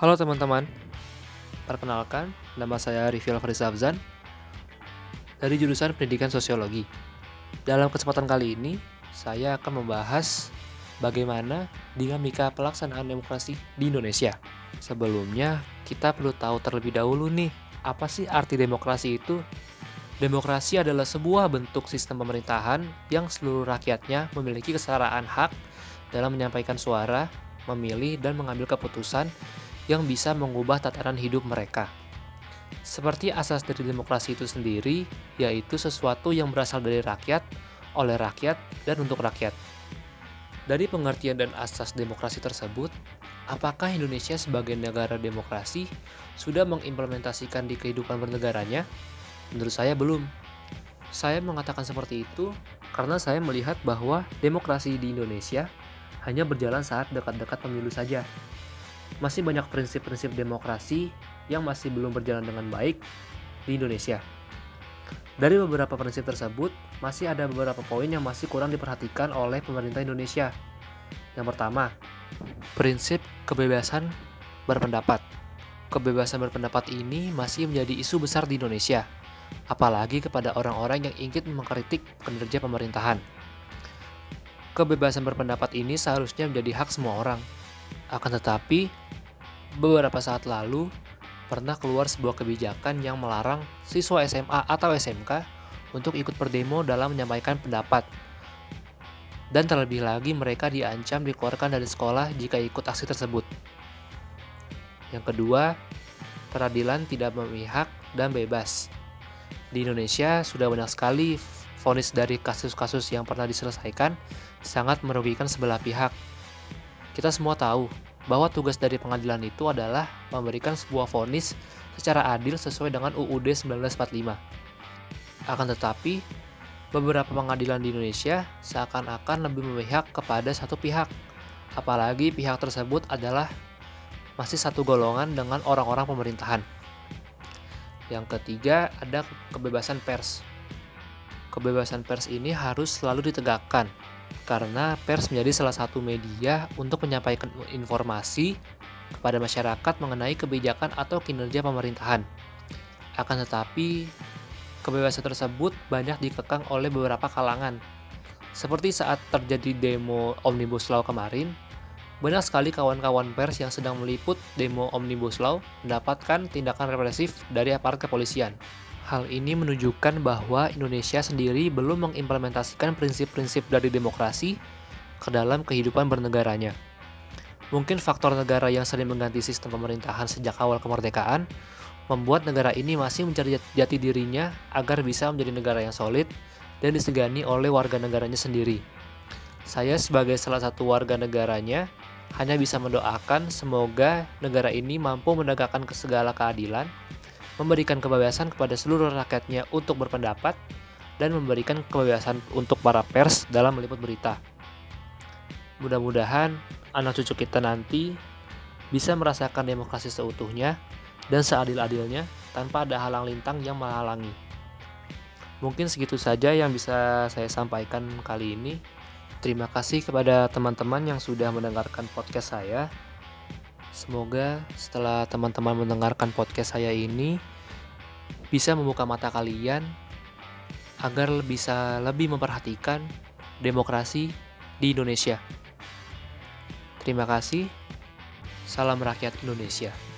Halo teman-teman, perkenalkan nama saya Rifil Faris Afzan dari jurusan Pendidikan Sosiologi. Dalam kesempatan kali ini, saya akan membahas bagaimana dinamika pelaksanaan demokrasi di Indonesia. Sebelumnya, kita perlu tahu terlebih dahulu nih, apa sih arti demokrasi itu? Demokrasi adalah sebuah bentuk sistem pemerintahan yang seluruh rakyatnya memiliki kesetaraan hak dalam menyampaikan suara, memilih, dan mengambil keputusan yang bisa mengubah tataran hidup mereka. Seperti asas dari demokrasi itu sendiri, yaitu sesuatu yang berasal dari rakyat, oleh rakyat, dan untuk rakyat. Dari pengertian dan asas demokrasi tersebut, apakah Indonesia sebagai negara demokrasi sudah mengimplementasikan di kehidupan bernegaranya? Menurut saya belum. Saya mengatakan seperti itu karena saya melihat bahwa demokrasi di Indonesia hanya berjalan saat dekat-dekat pemilu saja, masih banyak prinsip-prinsip demokrasi yang masih belum berjalan dengan baik di Indonesia. Dari beberapa prinsip tersebut, masih ada beberapa poin yang masih kurang diperhatikan oleh pemerintah Indonesia. Yang pertama, prinsip kebebasan berpendapat. Kebebasan berpendapat ini masih menjadi isu besar di Indonesia, apalagi kepada orang-orang yang ingin mengkritik kinerja pemerintahan. Kebebasan berpendapat ini seharusnya menjadi hak semua orang, akan tetapi, beberapa saat lalu pernah keluar sebuah kebijakan yang melarang siswa SMA atau SMK untuk ikut berdemo dalam menyampaikan pendapat. Dan terlebih lagi mereka diancam dikeluarkan dari sekolah jika ikut aksi tersebut. Yang kedua, peradilan tidak memihak dan bebas. Di Indonesia sudah banyak sekali vonis dari kasus-kasus yang pernah diselesaikan sangat merugikan sebelah pihak kita semua tahu bahwa tugas dari pengadilan itu adalah memberikan sebuah vonis secara adil sesuai dengan UUD 1945. Akan tetapi, beberapa pengadilan di Indonesia seakan-akan lebih memihak kepada satu pihak, apalagi pihak tersebut adalah masih satu golongan dengan orang-orang pemerintahan. Yang ketiga, ada kebebasan pers. Kebebasan pers ini harus selalu ditegakkan karena pers menjadi salah satu media untuk menyampaikan informasi kepada masyarakat mengenai kebijakan atau kinerja pemerintahan. Akan tetapi, kebebasan tersebut banyak dikekang oleh beberapa kalangan. Seperti saat terjadi demo Omnibus Law kemarin, banyak sekali kawan-kawan pers yang sedang meliput demo Omnibus Law mendapatkan tindakan represif dari aparat kepolisian. Hal ini menunjukkan bahwa Indonesia sendiri belum mengimplementasikan prinsip-prinsip dari demokrasi ke dalam kehidupan bernegaranya. Mungkin faktor negara yang sering mengganti sistem pemerintahan sejak awal kemerdekaan membuat negara ini masih mencari jati dirinya agar bisa menjadi negara yang solid dan disegani oleh warga negaranya sendiri. Saya sebagai salah satu warga negaranya hanya bisa mendoakan semoga negara ini mampu menegakkan segala keadilan memberikan kebebasan kepada seluruh rakyatnya untuk berpendapat, dan memberikan kebebasan untuk para pers dalam meliput berita. Mudah-mudahan anak cucu kita nanti bisa merasakan demokrasi seutuhnya dan seadil-adilnya tanpa ada halang lintang yang menghalangi. Mungkin segitu saja yang bisa saya sampaikan kali ini. Terima kasih kepada teman-teman yang sudah mendengarkan podcast saya. Semoga setelah teman-teman mendengarkan podcast saya ini bisa membuka mata kalian agar bisa lebih memperhatikan demokrasi di Indonesia. Terima kasih. Salam rakyat Indonesia.